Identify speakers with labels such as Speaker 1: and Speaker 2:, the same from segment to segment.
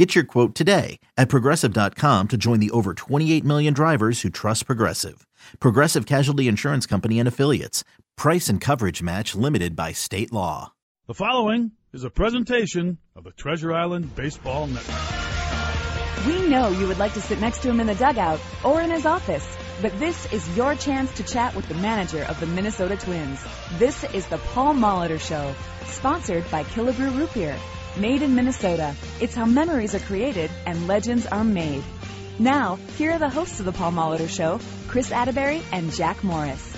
Speaker 1: Get your quote today at progressive.com to join the over 28 million drivers who trust Progressive. Progressive Casualty Insurance Company and Affiliates. Price and coverage match limited by state law.
Speaker 2: The following is a presentation of the Treasure Island Baseball Network.
Speaker 3: We know you would like to sit next to him in the dugout or in his office, but this is your chance to chat with the manager of the Minnesota Twins. This is the Paul Molitor Show, sponsored by Killebrew Root Beer. Made in Minnesota. It's how memories are created and legends are made. Now, here are the hosts of the Paul Molitor Show, Chris Atterbury and Jack Morris.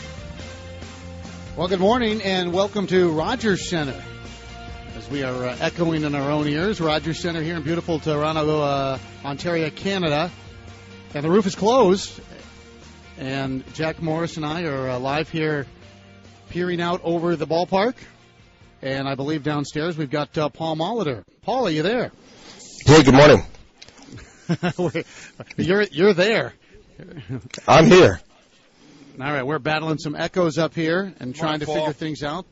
Speaker 4: Well, good morning and welcome to Rogers Center. As we are uh, echoing in our own ears, Rogers Center here in beautiful Toronto, uh, Ontario, Canada. And the roof is closed. And Jack Morris and I are uh, live here peering out over the ballpark. And I believe downstairs we've got uh, Paul Molitor. Paul, are you there?
Speaker 5: Hey, good morning.
Speaker 4: you're you're there.
Speaker 5: I'm here.
Speaker 4: All right, we're battling some echoes up here and trying to
Speaker 2: Paul.
Speaker 4: figure things out.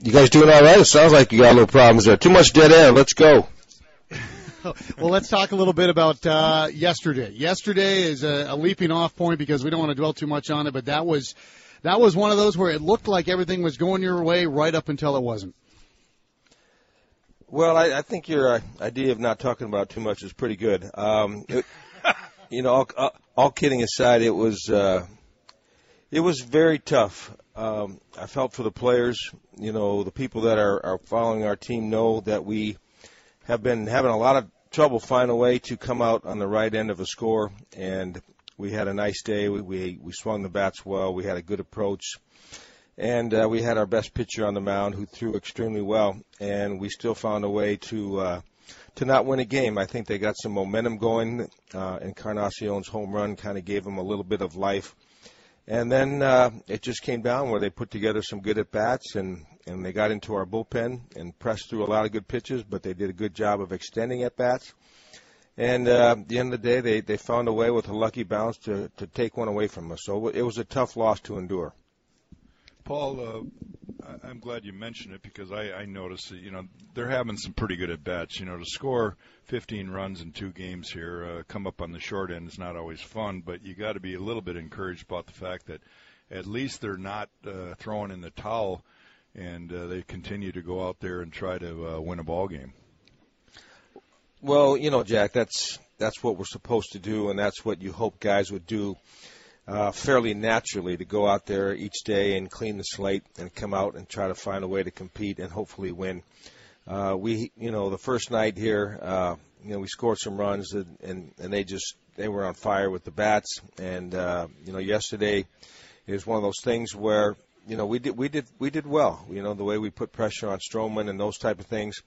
Speaker 5: You guys doing all right? It sounds like you got no problems there. Too much dead air. Let's go.
Speaker 4: Well, let's talk a little bit about uh, yesterday. Yesterday is a, a leaping off point because we don't want to dwell too much on it, but that was that was one of those where it looked like everything was going your way right up until it wasn't.
Speaker 5: Well, I, I think your uh, idea of not talking about too much is pretty good. Um, it, you know, all, all, kidding aside, it was uh, it was very tough. Um, I felt for the players. You know, the people that are, are following our team know that we have been having a lot of trouble finding a way to come out on the right end of a score, and we had a nice day. We we, we swung the bats well. We had a good approach, and uh, we had our best pitcher on the mound who threw extremely well, and we still found a way to. Uh, to not win a game, I think they got some momentum going. Uh, Encarnacion's home run kind of gave them a little bit of life, and then uh, it just came down where they put together some good at bats and and they got into our bullpen and pressed through a lot of good pitches, but they did a good job of extending at bats. And uh, at the end of the day, they, they found a way with a lucky bounce to, to take one away from us. So it was a tough loss to endure.
Speaker 2: Paul, uh, I'm glad you mentioned it because I, I noticed that, you know, they're having some pretty good at bats. You know, to score 15 runs in two games here, uh, come up on the short end is not always fun, but you got to be a little bit encouraged about the fact that at least they're not uh, throwing in the towel and uh, they continue to go out there and try to uh, win a ball game.
Speaker 5: Well, you know, Jack, that's that's what we're supposed to do, and that's what you hope guys would do uh, fairly naturally to go out there each day and clean the slate and come out and try to find a way to compete and hopefully win. Uh, we, you know, the first night here, uh, you know, we scored some runs and, and and they just they were on fire with the bats, and uh, you know, yesterday is one of those things where you know we did we did we did well. You know, the way we put pressure on Stroman and those type of things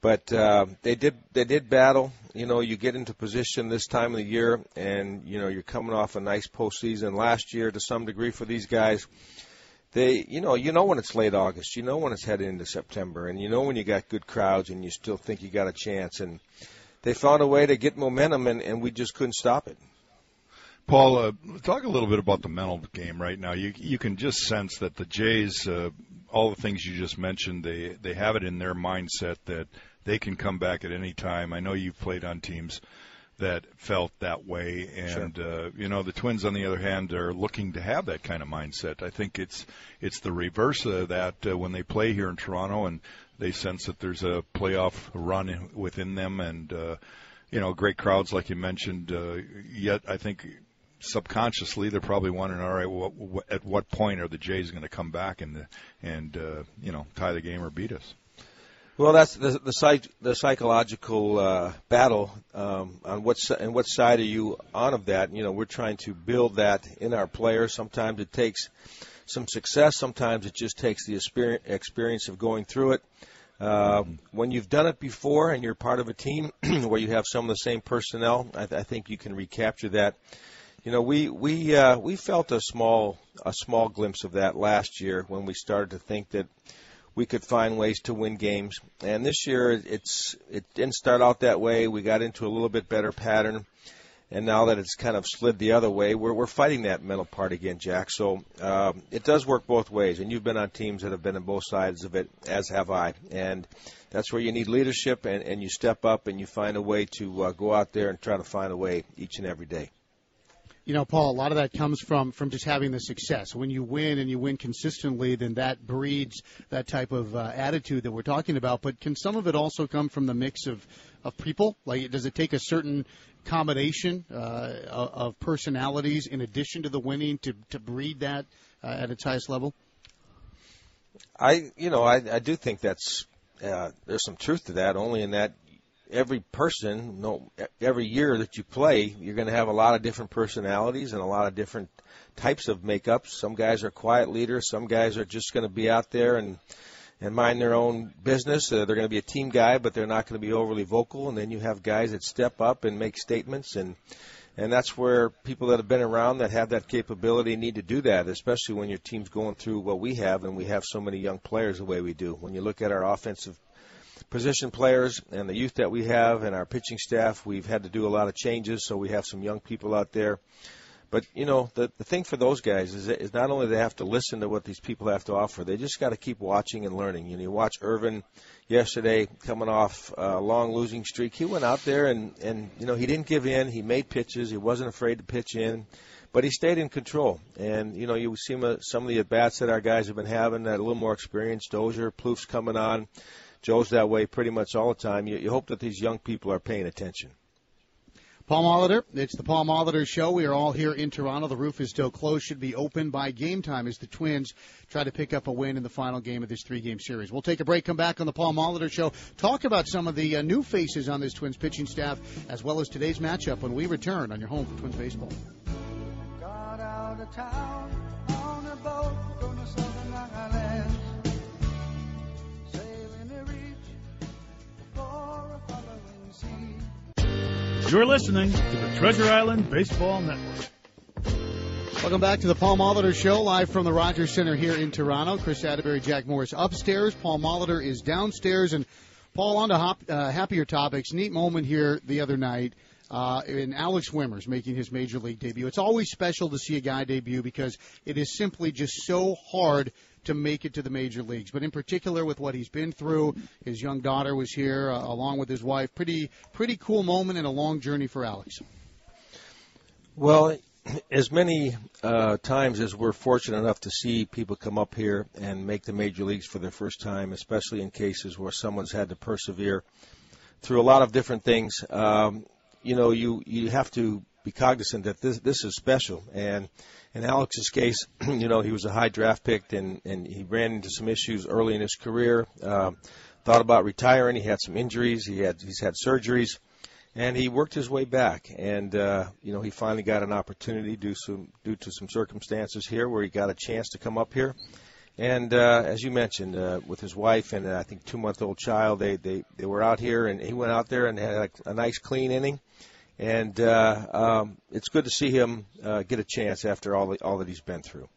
Speaker 5: but uh, they did they did battle. You know, you get into position this time of the year, and you know you're coming off a nice postseason last year to some degree for these guys. They, you know, you know when it's late August, you know when it's headed into September, and you know when you got good crowds and you still think you got a chance. And they found a way to get momentum, and, and we just couldn't stop it.
Speaker 2: Paul, uh, talk a little bit about the mental game right now. You you can just sense that the Jays, uh, all the things you just mentioned, they they have it in their mindset that they can come back at any time. I know you've played on teams that felt that way, and uh, you know the Twins, on the other hand, are looking to have that kind of mindset. I think it's it's the reverse of that uh, when they play here in Toronto, and they sense that there's a playoff run within them, and uh, you know great crowds like you mentioned. Uh, yet I think subconsciously they're probably wondering, all right, what, what, at what point are the Jays going to come back and and uh, you know tie the game or beat us?
Speaker 5: Well, that's the the, psych, the psychological uh, battle um, on what and what side are you on of that? You know, we're trying to build that in our players. Sometimes it takes some success. Sometimes it just takes the experience, experience of going through it. Uh, when you've done it before and you're part of a team where you have some of the same personnel, I, th- I think you can recapture that. You know, we we uh, we felt a small a small glimpse of that last year when we started to think that we could find ways to win games. And this year, it's it didn't start out that way. We got into a little bit better pattern, and now that it's kind of slid the other way, we're we're fighting that mental part again, Jack. So um, it does work both ways. And you've been on teams that have been on both sides of it, as have I. And that's where you need leadership, and and you step up and you find a way to uh, go out there and try to find a way each and every day
Speaker 4: you know, Paul, a lot of that comes from from just having the success. When you win and you win consistently, then that breeds that type of uh, attitude that we're talking about. But can some of it also come from the mix of of people? Like, does it take a certain combination uh, of personalities in addition to the winning to to breed that uh, at its highest level?
Speaker 5: I, you know, I, I do think that's uh, there's some truth to that. Only in that every person, no, every year that you play, you're going to have a lot of different personalities and a lot of different types of makeups. Some guys are quiet leaders. Some guys are just going to be out there and and mind their own business. Uh, they're going to be a team guy, but they're not going to be overly vocal. And then you have guys that step up and make statements and and that's where people that have been around that have that capability need to do that, especially when your team's going through what we have and we have so many young players the way we do. When you look at our offensive position players and the youth that we have and our pitching staff, we've had to do a lot of changes, so we have some young people out there. But you know, the the thing for those guys is is not only they have to listen to what these people have to offer, they just got to keep watching and learning. You know, you watch Ervin yesterday coming off a long losing streak. He went out there and and you know he didn't give in. He made pitches. He wasn't afraid to pitch in but he stayed in control. And you know, you see some of the at bats that our guys have been having, that a little more experienced. Dozier, Plouffe's coming on. Joe's that way pretty much all the time. You, you hope that these young people are paying attention.
Speaker 4: Paul Molitor, it's the Paul Molitor Show. We are all here in Toronto. The roof is still closed, should be open by game time as the Twins try to pick up a win in the final game of this three game series. We'll take a break, come back on the Paul Molitor Show, talk about some of the uh, new faces on this Twins pitching staff, as well as today's matchup when we return on your home for Twins Baseball. Got out of town on a boat,
Speaker 6: You're listening to the Treasure Island Baseball Network.
Speaker 4: Welcome back to the Paul Molitor Show, live from the Rogers Center here in Toronto. Chris Atterbury, Jack Morris upstairs. Paul Molitor is downstairs. And Paul, on to hop, uh, happier topics. Neat moment here the other night. Uh, in Alex Wimmers making his major league debut. It's always special to see a guy debut because it is simply just so hard to make it to the major leagues. But in particular, with what he's been through, his young daughter was here uh, along with his wife. Pretty pretty cool moment and a long journey for Alex.
Speaker 5: Well, as many uh, times as we're fortunate enough to see people come up here and make the major leagues for their first time, especially in cases where someone's had to persevere through a lot of different things, um, you know, you you have to be cognizant that this this is special and in Alex's case, you know, he was a high draft pick and, and he ran into some issues early in his career. Um, thought about retiring. He had some injuries. He had he's had surgeries, and he worked his way back. And uh, you know, he finally got an opportunity due some due to some circumstances here where he got a chance to come up here. And uh, as you mentioned, uh, with his wife and I think two month old child, they, they they were out here, and he went out there and had like a nice clean inning and uh, um, it's good to see him uh, get a chance after all the, all that he's been through.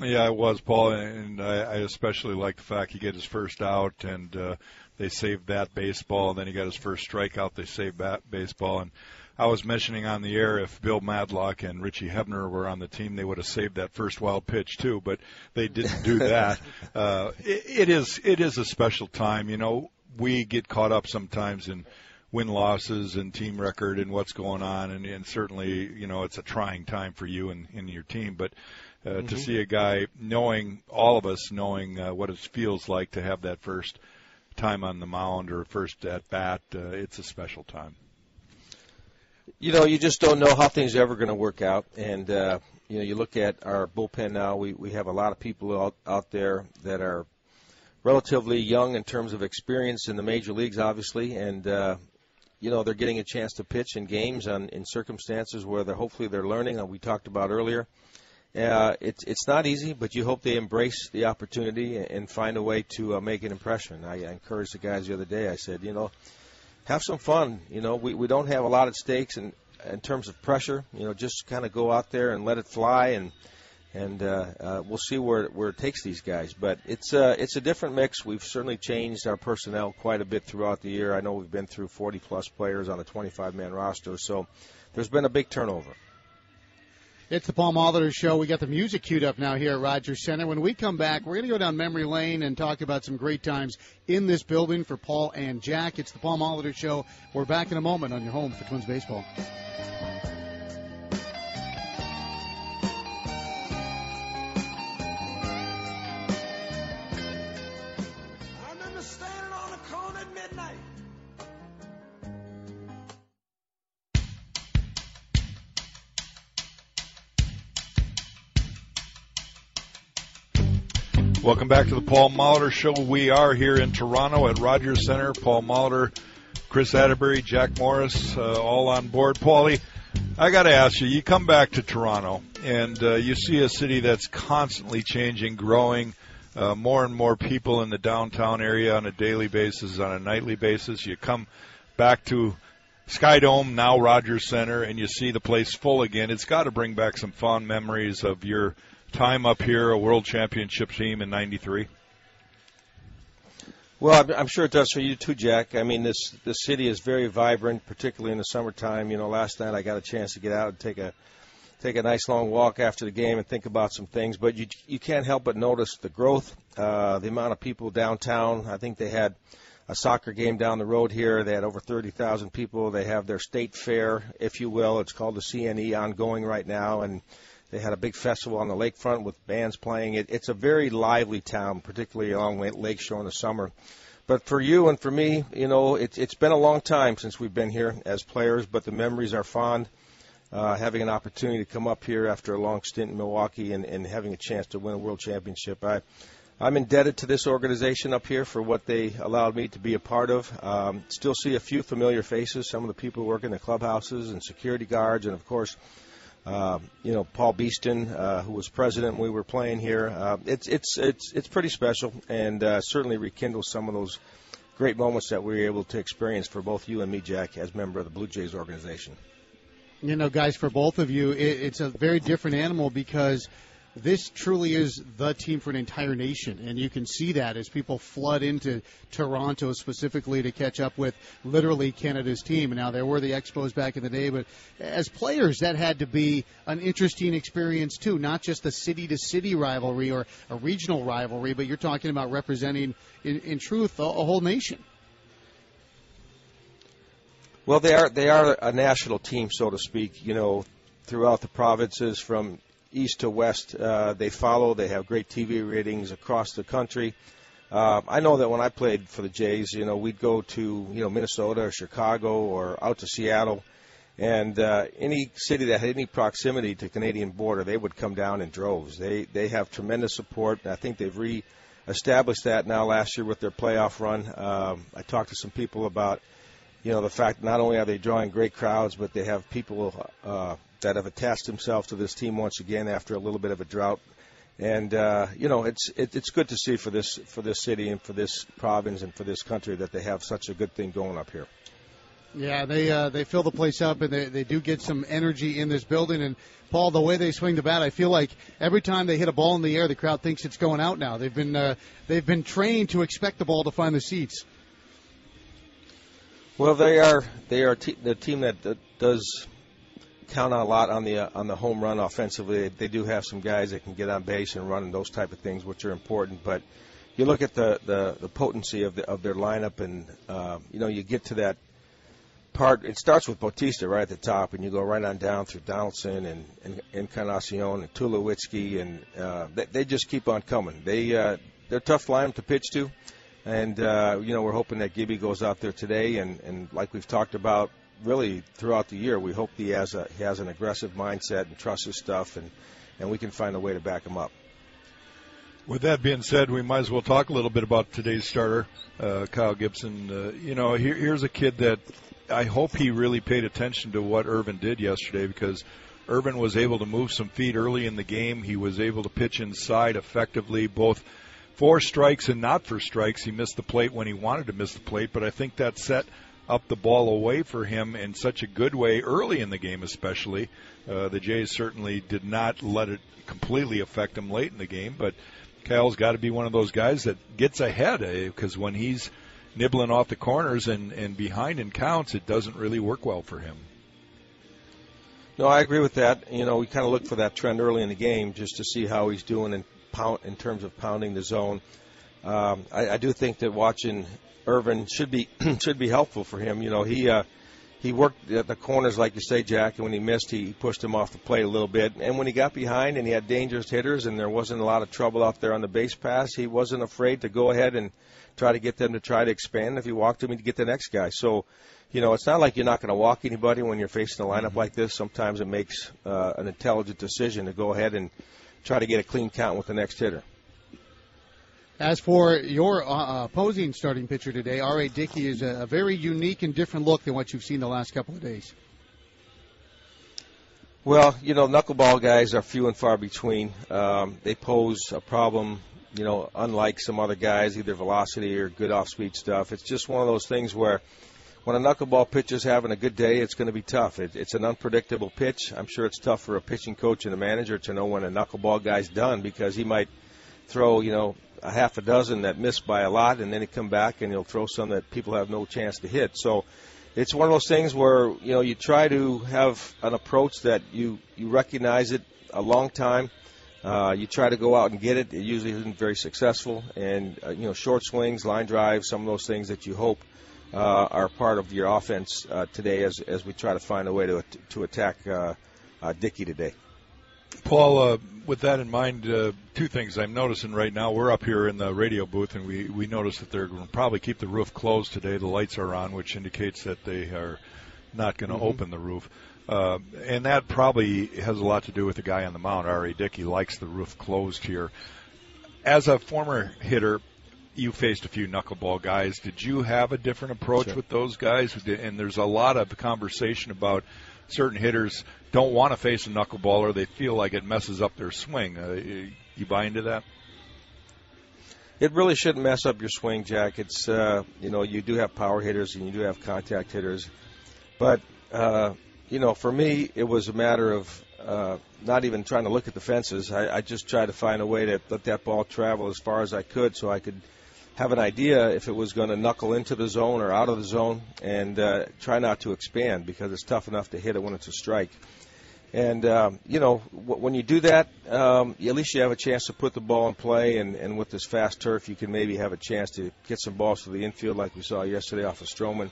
Speaker 2: Yeah, it was Paul, and I, I especially like the fact he get his first out, and uh, they saved that baseball. And then he got his first strikeout. They saved that baseball, and I was mentioning on the air if Bill Madlock and Richie Hebner were on the team, they would have saved that first wild pitch too, but they didn't do that. uh, it, it is it is a special time, you know. We get caught up sometimes in win losses and team record and what's going on. And, and certainly you know it's a trying time for you and, and your team. But uh, mm-hmm. to see a guy knowing all of us knowing uh, what it feels like to have that first time on the mound or first at bat uh, it's a special time.
Speaker 5: You know you just don't know how things are ever going to work out. And uh you know you look at our bullpen now we we have a lot of people out out there that are relatively young in terms of experience in the major leagues obviously. And uh you know they're getting a chance to pitch in games on in circumstances where they're hopefully they're learning. Uh, we talked about earlier. Uh, it's it's not easy, but you hope they embrace the opportunity and find a way to uh, make an impression. I, I encouraged the guys the other day. I said, you know, have some fun. You know, we we don't have a lot at stakes, and in terms of pressure. You know, just kind of go out there and let it fly, and and uh, uh, we'll see where where it takes these guys. But it's uh, it's a different mix. We've certainly changed our personnel quite a bit throughout the year. I know we've been through 40 plus players on a 25 man roster, so there's been a big turnover.
Speaker 4: It's the Paul Molitor Show. We got the music queued up now here at Rogers Center. When we come back, we're going to go down memory lane and talk about some great times in this building for Paul and Jack. It's the Paul Molitor Show. We're back in a moment on your home for Twins Baseball.
Speaker 2: Welcome back to the Paul Molitor Show. We are here in Toronto at Rogers Center. Paul Molitor, Chris Atterbury, Jack Morris, uh, all on board. Paulie, I got to ask you, you come back to Toronto and uh, you see a city that's constantly changing, growing, uh, more and more people in the downtown area on a daily basis, on a nightly basis. You come back to Skydome, now Rogers Center, and you see the place full again. It's got to bring back some fond memories of your – time up here, a world championship team in '93?
Speaker 5: Well, I'm sure it does for you too, Jack. I mean, this the city is very vibrant, particularly in the summertime. You know, last night I got a chance to get out and take a take a nice long walk after the game and think about some things. But you you can't help but notice the growth, uh, the amount of people downtown. I think they had a soccer game down the road here. They had over 30,000 people. They have their state fair, if you will. It's called the CNE, ongoing right now, and they had a big festival on the lakefront with bands playing. It, it's a very lively town, particularly along Lakeshore in the summer. But for you and for me, you know, it, it's been a long time since we've been here as players, but the memories are fond. Uh, having an opportunity to come up here after a long stint in Milwaukee and, and having a chance to win a world championship, I, I'm indebted to this organization up here for what they allowed me to be a part of. Um, still see a few familiar faces, some of the people who work in the clubhouses and security guards, and of course, you know, Paul Beeston, uh, who was president when we were playing here. Uh, it's it's it's it's pretty special, and uh, certainly rekindles some of those great moments that we were able to experience for both you and me, Jack, as member of the Blue Jays organization.
Speaker 4: You know, guys, for both of you, it, it's a very different animal because this truly is the team for an entire nation, and you can see that as people flood into Toronto specifically to catch up with literally Canada's team. Now there were the Expos back in the day, but as players, that had to be an interesting experience too. Not just a city-to-city rivalry or a regional rivalry, but you're talking about representing, in, in truth, a, a whole nation.
Speaker 5: Well, they are they are a national team, so to speak. You know, throughout the provinces from east to west. Uh, they follow. They have great TV ratings across the country. Uh, I know that when I played for the Jays, you know, we'd go to you know Minnesota or Chicago or out to Seattle, and uh, any city that had any proximity to Canadian border, they would come down in droves. They they have tremendous support. And I think they've re-established that now last year with their playoff run. Um, I talked to some people about you know the fact not only are they drawing great crowds, but they have people uh, that have attached themselves to this team once again after a little bit of a drought. And uh, you know, it's it, it's good to see for this for this city and for this province and for this country that they have such a good thing going up here.
Speaker 4: Yeah, they uh, they fill the place up and they they do get some energy in this building. And Paul, the way they swing the bat, I feel like every time they hit a ball in the air, the crowd thinks it's going out. Now they've been uh, they've been trained to expect the ball to find the seats.
Speaker 5: Well, they are they are te- the team that, that does count a lot on the uh, on the home run offensively. They do have some guys that can get on base and run and those type of things, which are important. But you look at the the, the potency of the of their lineup, and uh, you know you get to that part. It starts with Bautista right at the top, and you go right on down through Donaldson and and Encarnacion and Tulowitzki, and uh, they, they just keep on coming. They uh, they're tough lineup to pitch to. And uh, you know we're hoping that Gibby goes out there today, and, and like we've talked about, really throughout the year, we hope he has a he has an aggressive mindset and trusts his stuff, and and we can find a way to back him up.
Speaker 2: With that being said, we might as well talk a little bit about today's starter, uh, Kyle Gibson. Uh, you know, here, here's a kid that I hope he really paid attention to what Ervin did yesterday because Ervin was able to move some feet early in the game. He was able to pitch inside effectively, both for strikes and not for strikes. He missed the plate when he wanted to miss the plate, but I think that set up the ball away for him in such a good way early in the game, especially. Uh, the Jays certainly did not let it completely affect him late in the game, but Kyle's got to be one of those guys that gets ahead because uh, when he's nibbling off the corners and, and behind in counts, it doesn't really work well for him.
Speaker 5: No, I agree with that. You know, we kind of look for that trend early in the game just to see how he's doing in pound in terms of pounding the zone. Um, I, I do think that watching Ervin should be should be helpful for him. You know, he uh, he worked at the corners like you say, Jack, and when he missed, he pushed him off the plate a little bit. And when he got behind and he had dangerous hitters and there wasn't a lot of trouble out there on the base pass, he wasn't afraid to go ahead and try to get them to try to expand. If he walked him, he'd get the next guy. So you know, it's not like you're not going to walk anybody when you're facing a lineup mm-hmm. like this. Sometimes it makes uh, an intelligent decision to go ahead and try to get a clean count with the next hitter.
Speaker 4: As for your uh, opposing starting pitcher today, R.A. Dickey is a, a, very unique and different look than what you've seen the last couple of days.
Speaker 5: Well, you know, knuckleball guys are few and far between. Um, they pose a problem, you know, unlike some other guys, either velocity or good off speed stuff. It's just one of those things where when a knuckleball pitcher's having a good day, it's going to be tough. It, it's an unpredictable pitch. I'm sure it's tough for a pitching coach and a manager to know when a knuckleball guy's done because he might throw, you know, a half a dozen that miss by a lot, and then he come back and he'll throw some that people have no chance to hit. So it's one of those things where you know you try to have an approach that you you recognize it a long time. Uh, you try to go out and get it. It usually isn't very successful, and uh, you know short swings, line drives, some of those things that you hope uh, are part of your offense uh, today as as we try to find a way to to attack uh, uh, Dickey today.
Speaker 2: Paul, uh, with that in mind, uh, two things I'm noticing right now. We're up here in the radio booth, and we we notice that they're going to probably keep the roof closed today. The lights are on, which indicates that they are not going to mm-hmm. open the roof. Uh, and that probably has a lot to do with the guy on the mound, R.A. Dickey, likes the roof closed here. As a former hitter, you faced a few knuckleball guys. Did you have a different approach sure. with those guys? And there's a lot of conversation about certain hitters don't want to face a knuckleballer. They feel like it messes up their swing. Uh, you buy into that?
Speaker 5: It really shouldn't mess up your swing, Jack. It's uh, you know you do have power hitters and you do have contact hitters, but uh, you know for me it was a matter of uh, not even trying to look at the fences. I, I just tried to find a way to let that ball travel as far as I could so I could have an idea if it was going to knuckle into the zone or out of the zone, and uh, try not to expand because it's tough enough to hit it when it's a strike. And um, you know, w- when you do that, um, at least you have a chance to put the ball in play. And, and with this fast turf, you can maybe have a chance to get some balls to the infield, like we saw yesterday off of Stroman.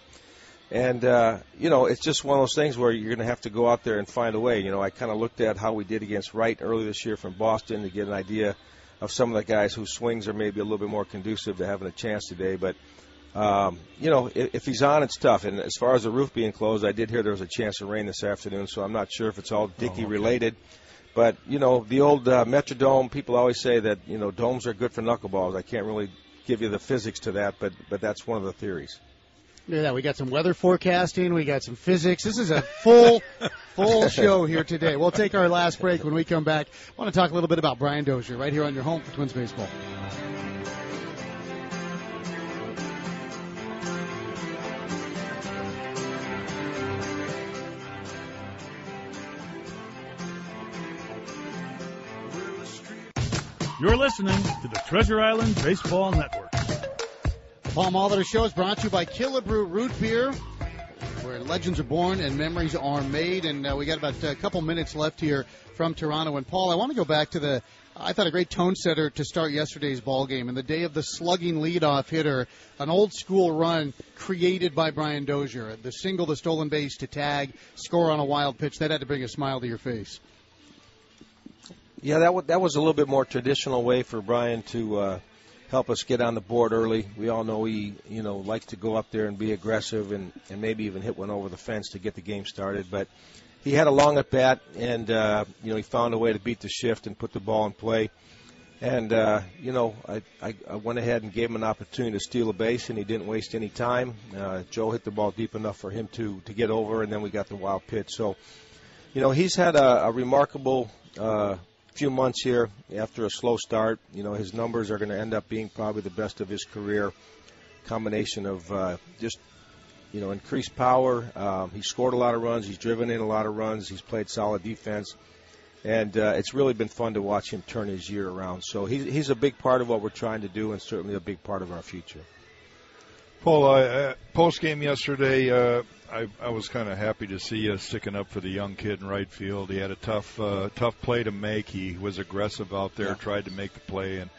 Speaker 5: And uh, you know, it's just one of those things where you're going to have to go out there and find a way. You know, I kind of looked at how we did against Wright early this year from Boston to get an idea of some of the guys whose swings are maybe a little bit more conducive to having a chance today. But um, you know, if, if he's on, it's tough. And as far as the roof being closed, I did hear there was a chance of rain this afternoon, so I'm not sure if it's all Dickey oh, okay. related. But you know, the old uh, Metrodome. People always say that you know domes are good for knuckleballs. I can't really give you the physics to that, but but that's one of the theories.
Speaker 4: Yeah, we got some weather forecasting. We got some physics. This is a full, full show here today. We'll take our last break when we come back. I want to talk a little bit about Brian Dozier right here on your home for Twins baseball.
Speaker 6: You're listening to the Treasure Island Baseball Network.
Speaker 4: Paul Molitor Show is brought to you by Killebrew Root Beer, where legends are born and memories are made. And uh, we got about a couple minutes left here from Toronto. And Paul, I want to go back to the, I thought a great tone setter to start yesterday's ball game. And the day of the slugging leadoff hitter, an old school run created by Brian Dozier, the single, the stolen base to tag, score on a wild pitch. That had to bring a smile to your face.
Speaker 5: Yeah, that w- that was a little bit more traditional way for Brian to uh, help us get on the board early. We all know he, you know, likes to go up there and be aggressive and, and maybe even hit one over the fence to get the game started. But he had a long at bat, and uh, you know he found a way to beat the shift and put the ball in play. And uh, you know, I, I, I went ahead and gave him an opportunity to steal a base, and he didn't waste any time. Uh, Joe hit the ball deep enough for him to to get over, and then we got the wild pitch. So, you know, he's had a, a remarkable uh, few months here after a slow start. You know, his numbers are going to end up being probably the best of his career. Combination of uh, just you know, increased power. Um, he scored a lot of runs. He's driven in a lot of runs. He's played solid defense, and uh, it's really been fun to watch him turn his year around. So he's he's a big part of what we're trying to do, and certainly a big part of our future.
Speaker 2: Paul, uh, post game yesterday, uh, I, I was kind of happy to see you sticking up for the young kid in right field. He had a tough, uh, tough play to make. He was aggressive out there,
Speaker 5: Yeah.
Speaker 2: tried to make the play, and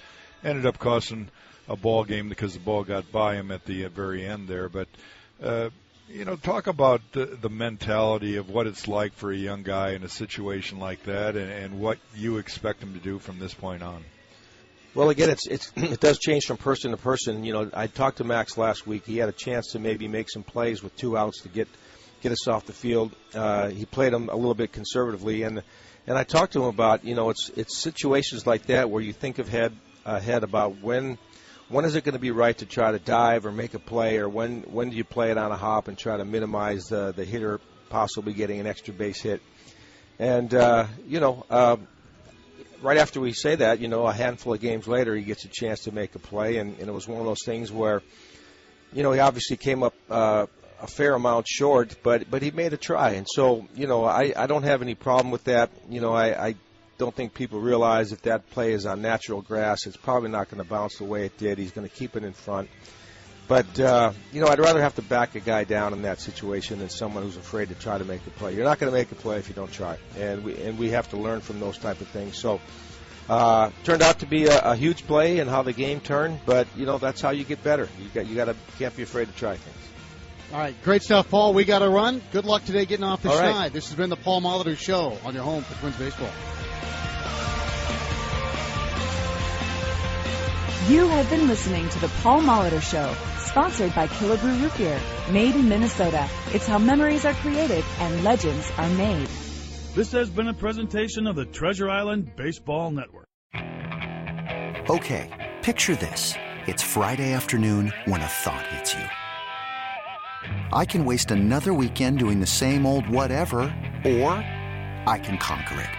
Speaker 2: ended up costing a ball game because the ball got by him at the uh, very end there. But uh, you know, talk about the, the mentality of what it's like for a young guy in a situation like that, and, and what you expect him to do from this point on.
Speaker 5: Well, again, it's it's it does change from person to person. You know, I talked to Max last week. He had a chance to maybe make some plays with two outs to get get us off the field. Uh, he played them a little bit conservatively, and and I talked to him about you know it's it's situations like that where you think ahead ahead about when when is it going to be right to try to dive or make a play, or when when do you play it on a hop and try to minimize the the hitter possibly getting an extra base hit. And uh, you know, uh, right after we say that, you know, a handful of games later, he gets a chance to make a play, and, and it was one of those things where, you know, he obviously came up uh, a fair amount short, but but he made a try, and so you know, I I don't have any problem with that. You know, I. I don't think people realize if that play is on natural grass, it's probably not going to bounce the way it did. He's going to keep it in front. But uh, you know, I'd rather have to back a guy down in that situation than someone who's afraid to try to make a play. You're not going to make a play if you don't try, and we and we have to learn from those type of things. So, uh, turned out to be a, a huge play and how the game turned. But you know, that's how you get better. You got you got to can't be afraid to try things.
Speaker 4: All right, great stuff, Paul. We got to run. Good luck today getting off the
Speaker 5: All right.
Speaker 4: schneid. This has been the Paul Molitor Show on your home for Twins Baseball.
Speaker 3: You have been listening to the Paul Molitor Show, sponsored by Killebrew Root Beer, made in Minnesota. It's how memories are created and legends are made.
Speaker 6: This has been a presentation of the Treasure Island Baseball Network.
Speaker 7: Okay, picture this. It's Friday afternoon when a thought hits you. I can waste another weekend doing the same old whatever, or I can conquer it.